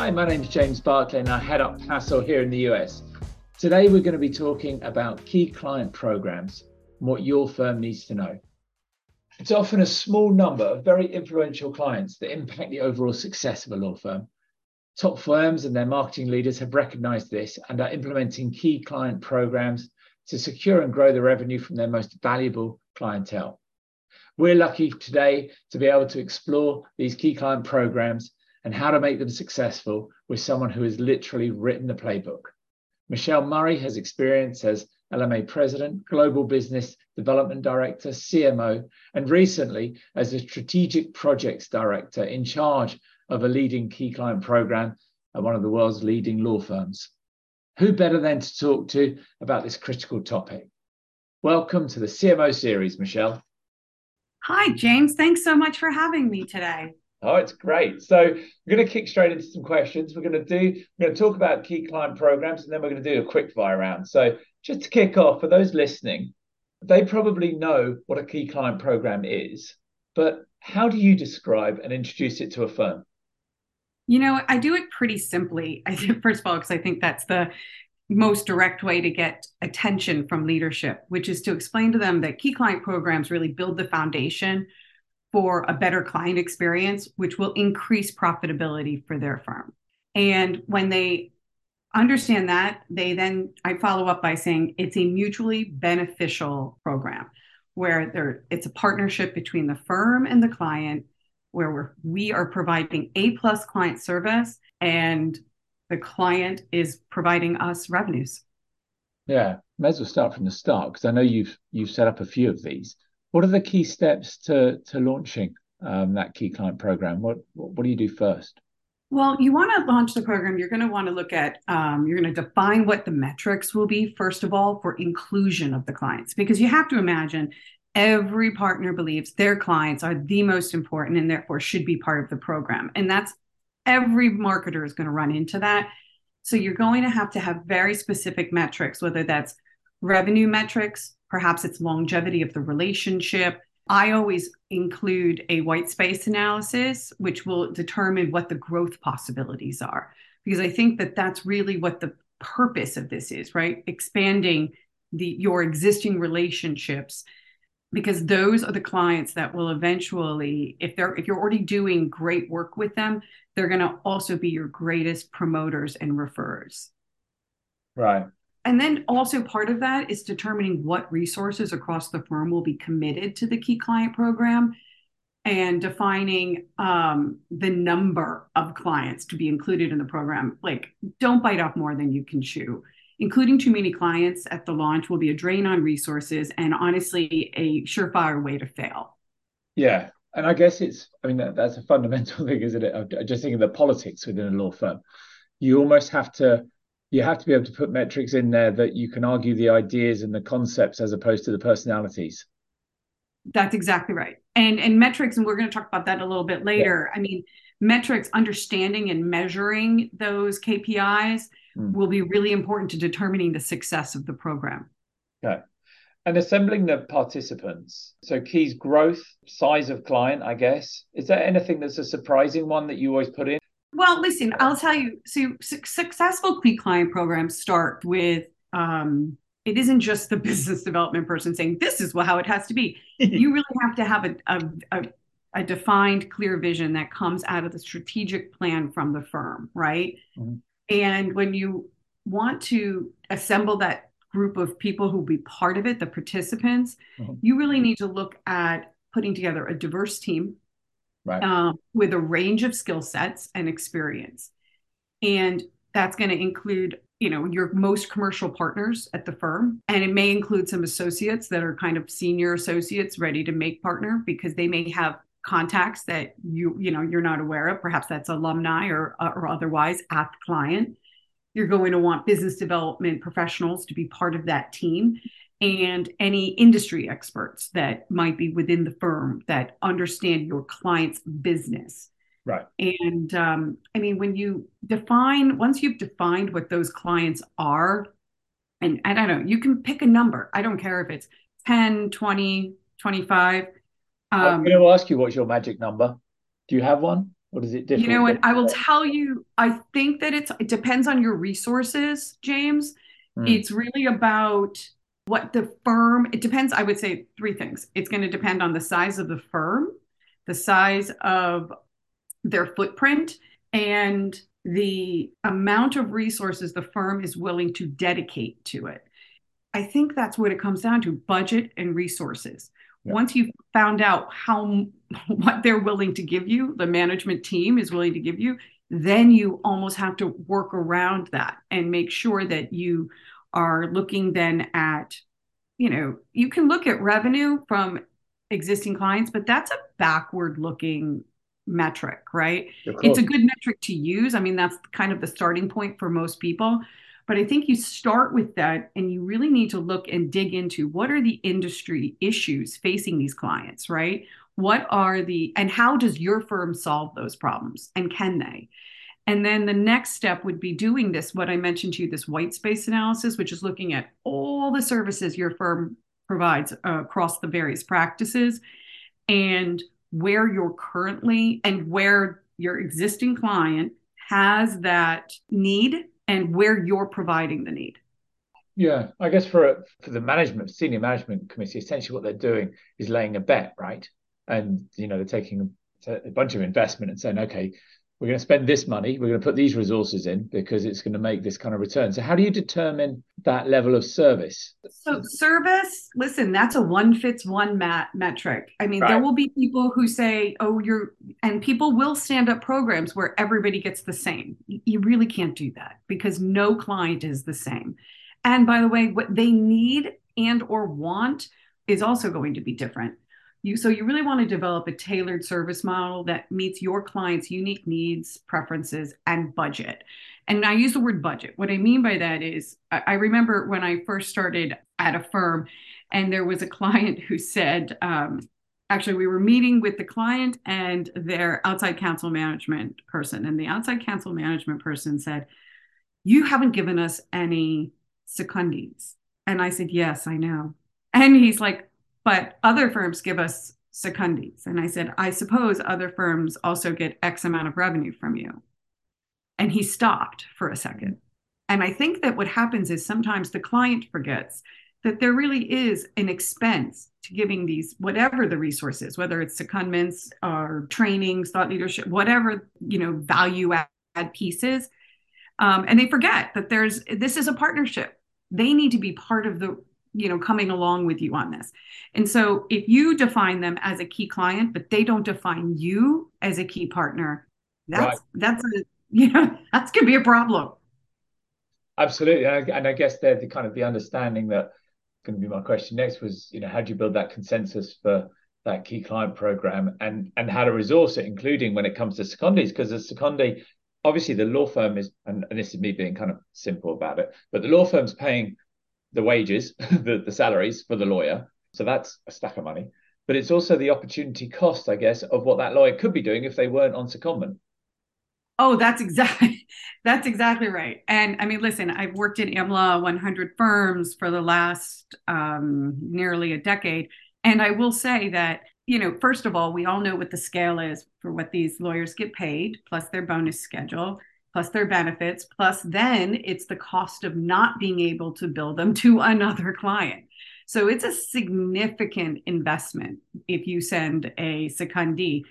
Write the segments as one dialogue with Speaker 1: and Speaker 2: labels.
Speaker 1: Hi, my name is James Barclay and I head up Passle here in the US. Today we're going to be talking about key client programs and what your firm needs to know. It's often a small number of very influential clients that impact the overall success of a law firm. Top firms and their marketing leaders have recognized this and are implementing key client programs to secure and grow the revenue from their most valuable clientele. We're lucky today to be able to explore these key client programs and how to make them successful with someone who has literally written the playbook. Michelle Murray has experience as LMA President, Global Business Development Director, CMO, and recently as a Strategic Projects Director in charge of a leading key client program at one of the world's leading law firms. Who better than to talk to about this critical topic? Welcome to the CMO series, Michelle.
Speaker 2: Hi, James. Thanks so much for having me today.
Speaker 1: Oh, it's great. So we're going to kick straight into some questions. We're going to do, we're going to talk about key client programs, and then we're going to do a quick fire round. So just to kick off, for those listening, they probably know what a key client program is, but how do you describe and introduce it to a firm?
Speaker 2: You know, I do it pretty simply. I think, first of all, because I think that's the most direct way to get attention from leadership, which is to explain to them that key client programs really build the foundation for a better client experience, which will increase profitability for their firm. And when they understand that, they then, I follow up by saying it's a mutually beneficial program where there, it's a partnership between the firm and the client where we're, we are providing A plus client service and the client is providing us revenues.
Speaker 1: Yeah, may as well start from the start because I know you've you've set up a few of these. What are the key steps to to launching um, that key client program? What, what, do you do first?
Speaker 2: Well, you want to launch the program. You're going to want to look at. Um, you're going to define what the metrics will be first of all for inclusion of the clients, because you have to imagine every partner believes their clients are the most important and therefore should be part of the program, and that's every marketer is going to run into that. So you're going to have to have very specific metrics, whether that's revenue metrics, perhaps it's longevity of the relationship. I always include a white space analysis, which will determine what the growth possibilities are, because I think that that's really what the purpose of this is, right? Expanding the your existing relationships because those are the clients that will eventually if they're if you're already doing great work with them they're going to also be your greatest promoters and referrers
Speaker 1: right
Speaker 2: and then also part of that is determining what resources across the firm will be committed to the key client program and defining um, the number of clients to be included in the program. Like, don't bite off more than you can chew. Including too many clients at the launch will be a drain on resources and honestly a surefire way to fail.
Speaker 1: Yeah. And I guess it's, I mean, that, that's a fundamental thing, isn't it? I'm just thinking of the politics within a law firm. You almost have to you have to be able to put metrics in there that you can argue the ideas and the concepts as opposed to the personalities.
Speaker 2: That's exactly right. And and metrics, and we're going to talk about that a little bit later. Yeah. I mean, metrics, understanding and measuring those KPIs mm. will be really important to determining the success of the program.
Speaker 1: Okay. And assembling the participants. So keys growth, size of client, I guess. Is there anything that's a surprising one that you always put in?
Speaker 2: Well, listen, I'll tell you. So, successful key client programs start with um, it isn't just the business development person saying this is how it has to be. you really have to have a, a, a, a, defined, clear vision that comes out of the strategic plan from the firm, right? Mm-hmm. And when you want to assemble that group of people who will be part of it, the participants, mm-hmm. you really need to look at putting together a diverse team right. um, with a range of skill sets and experience. And that's going to include you know your most commercial partners at the firm and it may include some associates that are kind of senior associates ready to make partner because they may have contacts that you you know you're not aware of perhaps that's alumni or or otherwise at the client you're going to want business development professionals to be part of that team and any industry experts that might be within the firm that understand your client's business.
Speaker 1: Right.
Speaker 2: And um, I mean, when you define, once you've defined what those clients are, and I don't know, you can pick a number. I don't care if it's 10, 20, 25.
Speaker 1: Um, I'm going to ask you what's your magic number. Do you have one? or does it different?
Speaker 2: You know what? I will tell you, I think that it's it depends on your resources, James. Mm. It's really about what the firm, it depends, I would say three things. It's going to depend on the size of the firm, the size of their footprint, and the amount of resources the firm is willing to dedicate to it. I think that's what it comes down to budget and resources. Yeah. Once you've found out how what they're willing to give you, the management team is willing to give you, then you almost have to work around that and make sure that you are looking then at, you know, you can look at revenue from existing clients, but that's a backward looking metric, right? It's a good metric to use. I mean, that's kind of the starting point for most people. But I think you start with that and you really need to look and dig into what are the industry issues facing these clients, right? What are the, and how does your firm solve those problems? And can they? And then the next step would be doing this, what I mentioned to you, this white space analysis, which is looking at all the services your firm provides uh, across the various practices and where you're currently and where your existing client has that need and where you're providing the need.
Speaker 1: Yeah, I guess for for the management, senior management committee, essentially what they're doing is laying a bet, right? And you know they're taking a, a bunch of investment and saying, okay, we're going to spend this money, we're going to put these resources in because it's going to make this kind of return. So, how do you determine that level of service?
Speaker 2: So, service, listen, that's a one fits one mat metric. I mean, right. there will be people who say, oh, you're, and people will stand up programs where everybody gets the same. You really can't do that because no client is the same. And by the way, what they need and or want is also going to be different you so you really want to develop a tailored service model that meets your client's unique needs preferences and budget. And i use the word budget. What i mean by that is i remember when i first started at a firm and there was a client who said um, actually we were meeting with the client and their outside counsel management person and the outside counsel management person said you haven't given us any secondees and i said yes i know. And he's like but other firms give us secondees. And I said, I suppose other firms also get X amount of revenue from you. And he stopped for a second. And I think that what happens is sometimes the client forgets that there really is an expense to giving these whatever the resources whether it's secondments or trainings thought leadership whatever you know value add pieces um, and they forget that there's this is a partnership they need to be part of the you know coming along with you on this. And so if you define them as a key client but they don't define you as a key partner that's right. that's a you know that's going to be a problem.
Speaker 1: Absolutely. And I, guess they're the kind of the understanding that going to be my question next was you know how do you build that consensus for that key client program and and how to resource it including when it comes to secondees because as secondee obviously the law firm is and, and this is me being kind of simple about it but the law firm's paying the wages, the, the salaries for the lawyer. So that's a stack of money. But it's also the opportunity cost, I guess, of what that lawyer could be doing if they weren't on secondment.
Speaker 2: Oh, that's exactly that's exactly right. And I mean, listen, I've worked in AmLaw 100 firms for the last um, nearly a decade, and I will say that you know, first of all, we all know what the scale is for what these lawyers get paid, plus their bonus schedule plus their benefits, plus then it's the cost of not being able to bill them to another client. So it's a significant investment if you send a secondee.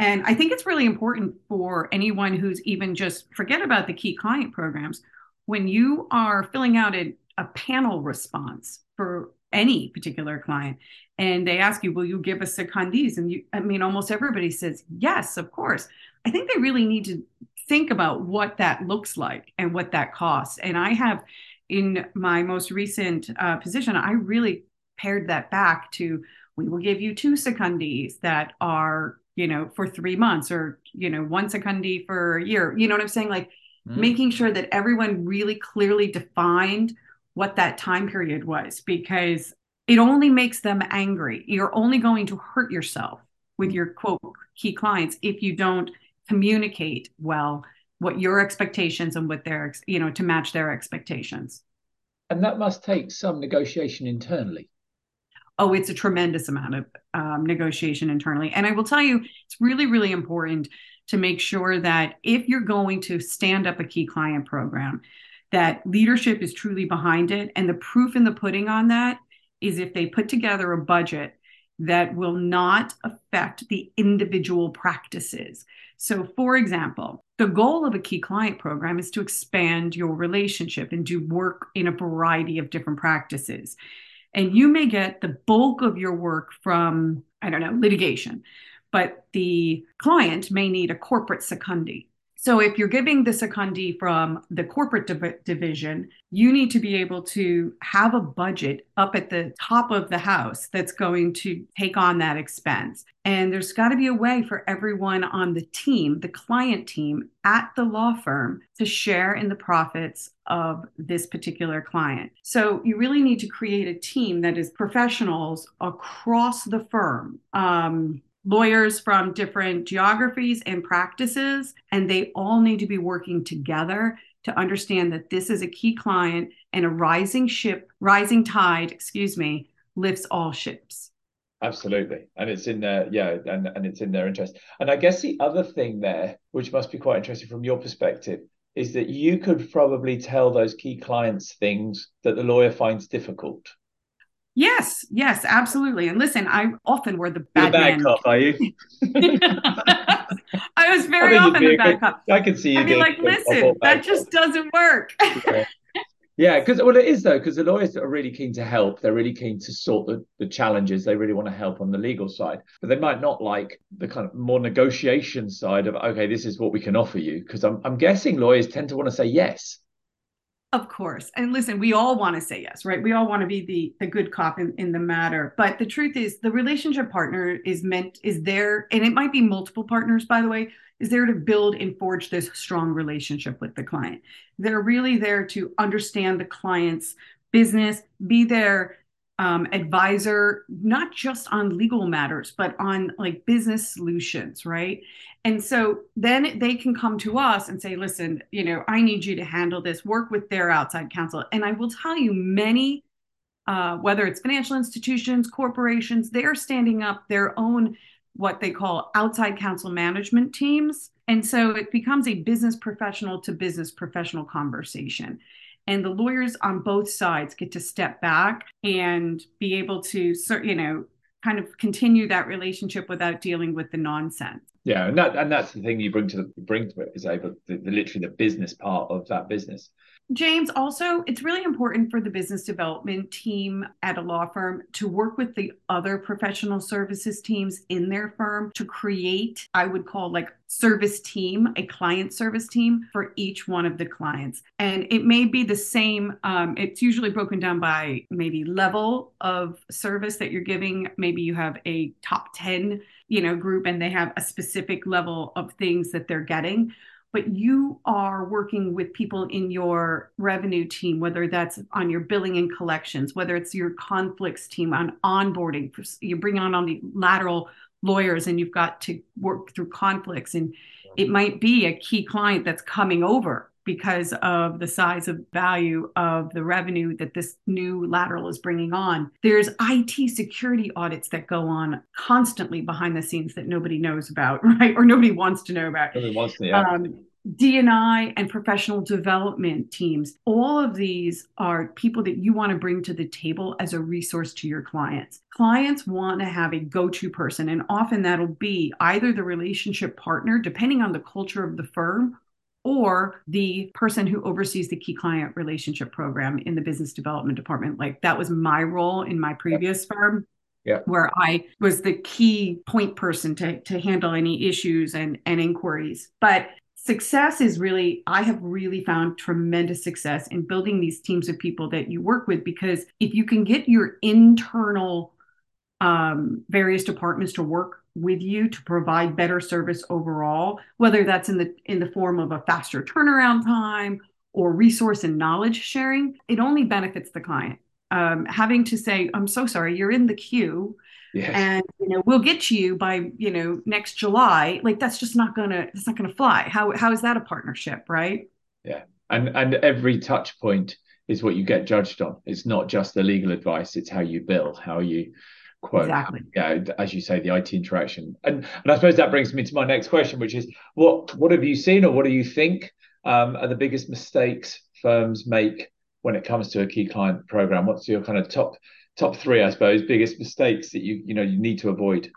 Speaker 2: And I think it's really important for anyone who's even just forget about the key client programs. When you are filling out a, a panel response for any particular client and they ask you, will you give us secondees? And you, I mean, almost everybody says, yes, of course. I think they really need to think about what that looks like and what that costs. And I have, in my most recent uh, position, I really pared that back to we will give you two secondees that are, you know, for three months or, you know, one secondee for a year. You know what I'm saying? Like mm. making sure that everyone really clearly defined what that time period was because it only makes them angry. You're only going to hurt yourself with your quote key clients if you don't communicate well what your expectations and what their you know to match their expectations.
Speaker 1: And that must take some negotiation internally.
Speaker 2: Oh it's a tremendous amount of um, negotiation internally. And i will tell you it's really really important to make sure that if you're going to stand up a key client program, that leadership is truly behind it. And the proof in the pudding on that is if they put together a budget that will not affect the individual practices. So, for example, the goal of a key client program is to expand your relationship and do work in a variety of different practices. And you may get the bulk of your work from, I don't know, litigation, but the client may need a corporate secondee. So if you're giving the secondee from the corporate div- division, you need to be able to have a budget up at the top of the house that's going to take on that expense. And there's got to be a way for everyone on the team, the client team at the law firm, to share in the profits of this particular client. So you really need to create a team that is professionals across the firm. Um, lawyers from different geographies and practices, and they all need to be working together to understand that this is a key client and a rising ship, rising tide, excuse me, lifts all ships.
Speaker 1: Absolutely. And it's in their, yeah, and, and it's in their interest. And I guess the other thing there, which must be quite interesting from your perspective, is that you could probably tell those key clients things that the lawyer finds difficult.
Speaker 2: Yes, yes, absolutely. And listen, I often were the bad,
Speaker 1: the bad cop, are you?
Speaker 2: I was very I often the bad cop.
Speaker 1: I can see you.
Speaker 2: I'd be like, listen, that just doesn't work.
Speaker 1: yeah, because well, it is though, because the lawyers are really keen to help. They're really keen to sort the, the challenges. They really want to help on the legal side, but they might not like the kind of more negotiation side of okay, this is what we can offer you. Because I'm I'm guessing lawyers tend to want to say yes.
Speaker 2: Of course. And listen, we all want to say yes, right? We all want to be the the good cop in, in the matter. But the truth is the relationship partner is meant is there, and it might be multiple partners, by the way, is there to build and forge this strong relationship with the client. They're really there to understand the client's business, be there um, advisor, not just on legal matters, but on like business solutions, right? And so then they can come to us and say, listen, you know, I need you to handle this, work with their outside counsel. And I will tell you, many, uh, whether it's financial institutions, corporations, they're standing up their own what they call outside counsel management teams. And so it becomes a business professional to business professional conversation and the lawyers on both sides get to step back and be able to you know kind of continue that relationship without dealing with the nonsense.
Speaker 1: Yeah and that and that's the thing you bring to the bring to it is able the, the literally the business part of that business
Speaker 2: James, also, it's really important for the business development team at a law firm to work with the other professional services teams in their firm to create, I would call like service team, a client service team for each one of the clients. And it may be the same, um, it's usually broken down by maybe level of service that you're giving. Maybe you have a top 10 you know group and they have a specific level of things that they're getting but you are working with people in your revenue team, whether that's on your billing and collections, whether it's your conflicts team on onboarding. You bring on on the lateral lawyers and you've got to work through conflicts. And it mm-hmm. might be a key client that's coming over because of the size of value of the revenue that this new lateral is bringing on. There's IT security audits that go on constantly behind the scenes that nobody knows about, right? Or nobody wants to know about.
Speaker 1: Nobody wants to, yeah. Um,
Speaker 2: D&I and professional development teams. All of these are people that you want to bring to the table as a resource to your clients. Clients want to have a go-to person and often that'll be either the relationship partner depending on the culture of the firm or the person who oversees the key client relationship program in the business development department. Like that was my role in my previous firm.
Speaker 1: Yeah.
Speaker 2: Where I was the key point person to, to handle any issues and, and inquiries. But success is really, I have really found tremendous success in building these teams of people that you work with because if you can get your internal um, various departments to work with you to provide better service overall whether that's in the in the form of a faster turnaround time or resource and knowledge sharing it only benefits the client. Um, having to say i'm so sorry you're in the queue yes. and you know we'll get to you by you know next july like that's just not gonna that's not gonna fly. How how is that a partnership right?
Speaker 1: Yeah. And and every touch point is what you get judged on. It's not just the legal advice it's how you bill how you quote.
Speaker 2: Exactly.
Speaker 1: yeah as you say the IT interaction. And and I suppose that brings me to my next question which is what what have you seen or what do you think um, are the biggest mistakes firms make when it comes to a key client program? What's your kind of top top three I suppose biggest mistakes that you you know you need to avoid?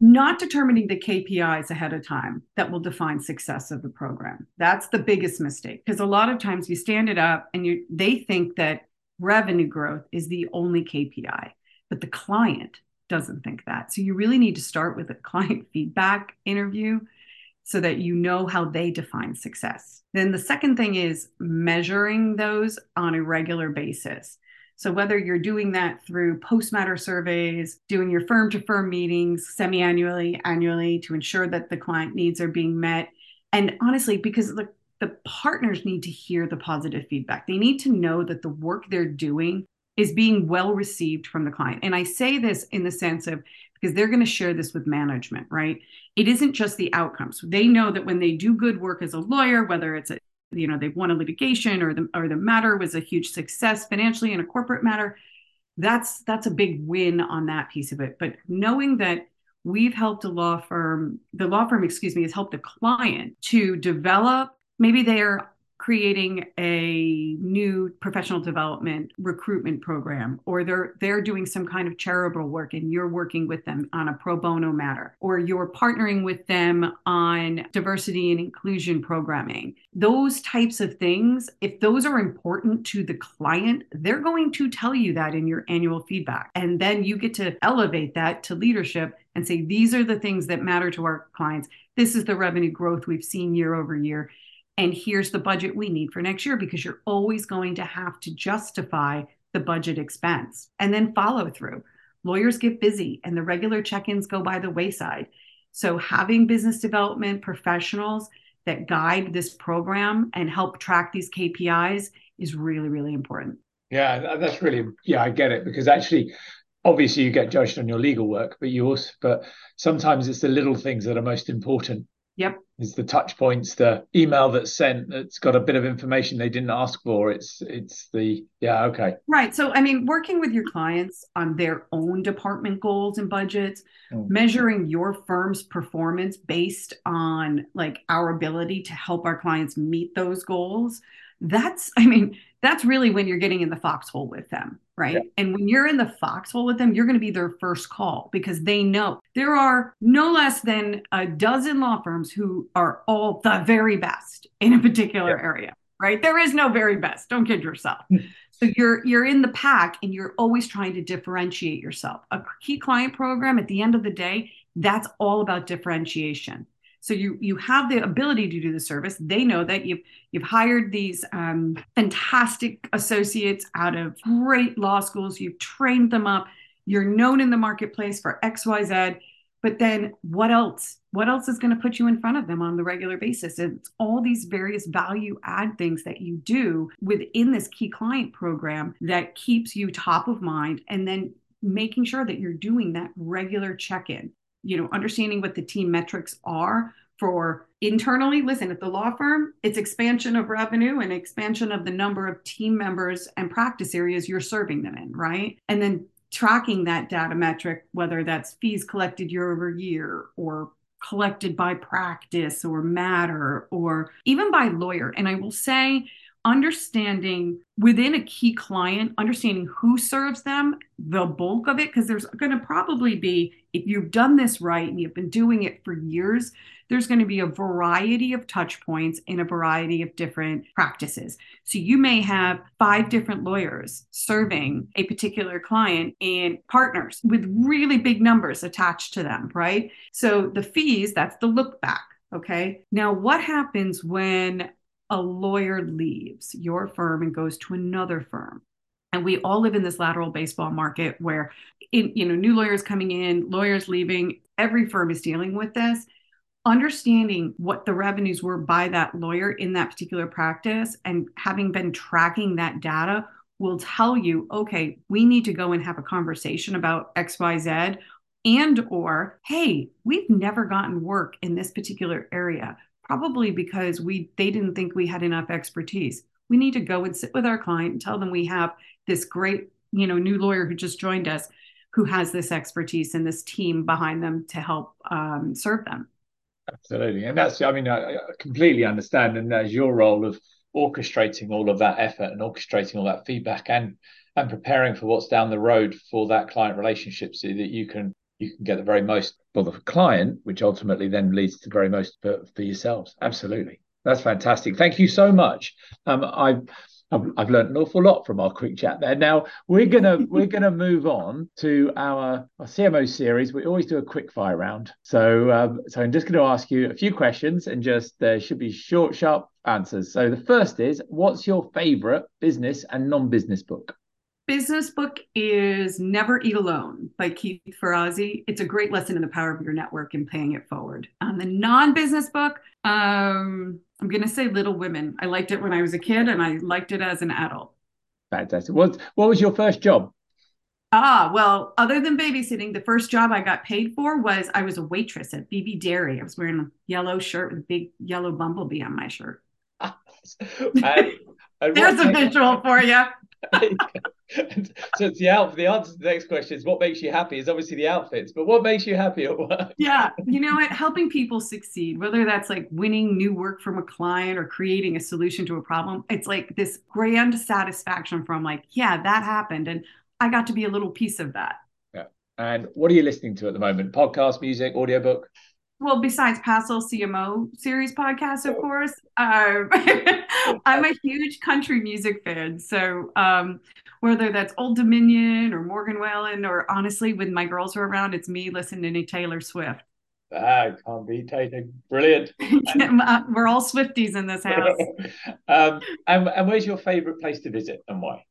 Speaker 2: Not determining the KPIs ahead of time that will define success of the program. That's the biggest mistake because a lot of times you stand it up and you they think that revenue growth is the only KPI, but the client doesn't think that. So you really need to start with a client feedback interview so that you know how they define success. Then the second thing is measuring those on a regular basis. So whether you're doing that through post-matter surveys, doing your firm to firm meetings semi-annually, annually to ensure that the client needs are being met. And honestly, because the, the partners need to hear the positive feedback. They need to know that the work they're doing is being well received from the client. And I say this in the sense of because they're going to share this with management, right? It isn't just the outcomes. They know that when they do good work as a lawyer, whether it's a you know they've won a litigation or the or the matter was a huge success financially in a corporate matter that's that's a big win on that piece of it but knowing that we've helped a law firm the law firm excuse me has helped a client to develop maybe they're creating a new professional development recruitment program or they're they're doing some kind of charitable work and you're working with them on a pro bono matter or you're partnering with them on diversity and inclusion programming. Those types of things if those are important to the client they're going to tell you that in your annual feedback. And then you get to elevate that to leadership and say these are the things that matter to our clients. This is the revenue growth we've seen year over year and here's the budget we need for next year because you're always going to have to justify the budget expense and then follow through. Lawyers get busy and the regular check ins go by the wayside. So, having business development professionals that guide this program and help track these KPIs is really, really important.
Speaker 1: Yeah, that's really, yeah, I get it because actually, obviously you get judged on your legal work, but you also, but sometimes it's the little things that are most important
Speaker 2: Yep.
Speaker 1: It's the touch points, the email that's sent that's got a bit of information they didn't ask for. It's it's the yeah, okay.
Speaker 2: Right. So I mean, working with your clients on their own department goals and budgets, mm. measuring your firm's performance based on like our ability to help our clients meet those goals. That's, I mean, that's really when you're getting in the foxhole with them, right? Yeah. And when you're in the foxhole with them, you're going to be their first call because they know there are no less than a dozen law firms who are all the very best in a particular yeah. area, right? There is no very best. Don't kid yourself. Hmm. so you're you're in the pack and you're always trying to differentiate yourself. A key client program at the end of the day, that's all about differentiation. So you you have the ability to do the service. They know that you've you've hired these um, fantastic associates out of great law schools. You've trained them up. You're known in the marketplace for X Y Z. But then what else? What else is going to put you in front of them on the regular basis? It's all these various value add things that you do within this key client program that keeps you top of mind and then making sure that you're doing that regular check in you know understanding what the team metrics are for internally listen at the law firm it's expansion of revenue and expansion of the number of team members and practice areas you're serving them in right? And then tracking that data metric whether that's fees collected year over year or collected by practice or matter or even by lawyer. And i will say understanding within a key client, understanding who serves them, the bulk of it, because there's going to probably be, if you've done this right and you've been doing it for years, there's going to be a variety of touch points in a variety of different practices. So you may have five different lawyers serving a particular client and partners with really big numbers attached to them, right? So the fees, that's the look back. Okay. Now, what happens when a lawyer leaves your firm and goes to another firm. And we all live in this lateral baseball market where in, you know new lawyers coming in lawyers leaving every firm is dealing with this. Understanding what the revenues were by that lawyer in that particular practice and having been tracking that data will tell you okay we need to go and have a conversation about xyz and or hey we've never gotten work in this particular area probably because we they didn't think we had enough expertise. We need to go and sit with our client and tell them we have this great, you know, new lawyer who just joined us who has this expertise and this team behind them to help um, serve them.
Speaker 1: Absolutely. And that's, I mean, I, I completely understand. And that's your role of orchestrating all of that effort and orchestrating all that feedback and and preparing for what's down the road for that client relationship so that you can you can get the very most for the client, which ultimately then leads to the very most for, for yourselves. Absolutely. That's fantastic. Thank you so much. Um, I've I've, learned an awful lot from our quick chat there. Now we're gonna we're gonna move on to our, our CMO series. We always do a quick fire round. So um, so I'm just going to ask you a few questions and just there should be short, sharp answers. So the first is, what's your favorite business and non-business book?
Speaker 2: Business book is Never Eat Alone by Keith Ferrazzi. It's a great lesson in the power of your network and paying it forward. Um, the non business book, um, I'm going to say Little Women. I liked it when I was a kid and I liked it as an adult.
Speaker 1: Fantastic. What, what was your first job?
Speaker 2: Ah, well, other than babysitting, the first job I got paid for was I was a waitress at BB Dairy. I was wearing a yellow shirt with a big yellow bumblebee on my shirt. and, and There's a visual for you.
Speaker 1: so it's the outfit. The answer to the next question is what makes you happy is obviously the outfits, but what makes you happy at work?
Speaker 2: Yeah, you know what? Helping people succeed, whether that's like winning new work from a client or creating a solution to a problem, it's like this grand satisfaction from like, yeah, that happened, and I got to be a little piece of that.
Speaker 1: Yeah. And what are you listening to at the moment? Podcast, music, audiobook?
Speaker 2: Well, besides Passle CMO series podcast, of course, um, I'm a huge country music fan. So um, whether that's Old Dominion or Morgan Wallen, or honestly, when my girls are around, it's me listening to Taylor Swift.
Speaker 1: Ah, can't be Taylor. Brilliant.
Speaker 2: Uh, we're all Swifties in this house.
Speaker 1: um, and, and where's your favorite place to visit and why?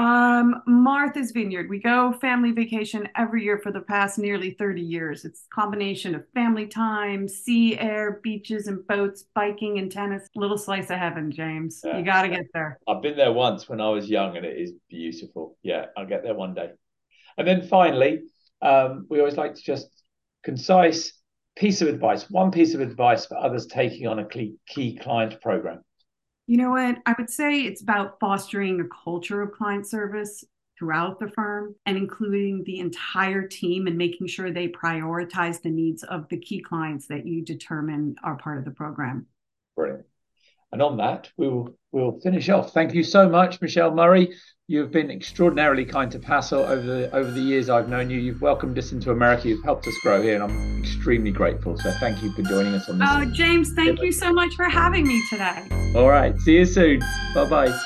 Speaker 2: Um, Martha's Vineyard. We go family vacation every year for the past nearly 30 years. It's a combination of family time, sea air, beaches and boats, biking and tennis. Little slice of heaven, James. Yeah. You got to get there.
Speaker 1: I've been there once when I was young and it is beautiful. Yeah, I'll get there one day. And then finally, um, we always like to just concise piece of advice, one piece of advice for others taking on a key client program.
Speaker 2: You know what? I would say it's about fostering a culture of client service throughout the firm and including the entire team and making sure they prioritize the needs of the key clients that you determine are part of the program.
Speaker 1: Brilliant. And on that, we will we'll finish off. Thank you so much, Michelle Murray. You've been extraordinarily kind to Passle over the over the years I've known you. You've welcomed us into America. You've helped us grow here, and I'm extremely grateful. So thank you for joining us on this.
Speaker 2: Oh, James, thank you so much for having me today.
Speaker 1: All right. See you soon. Bye bye.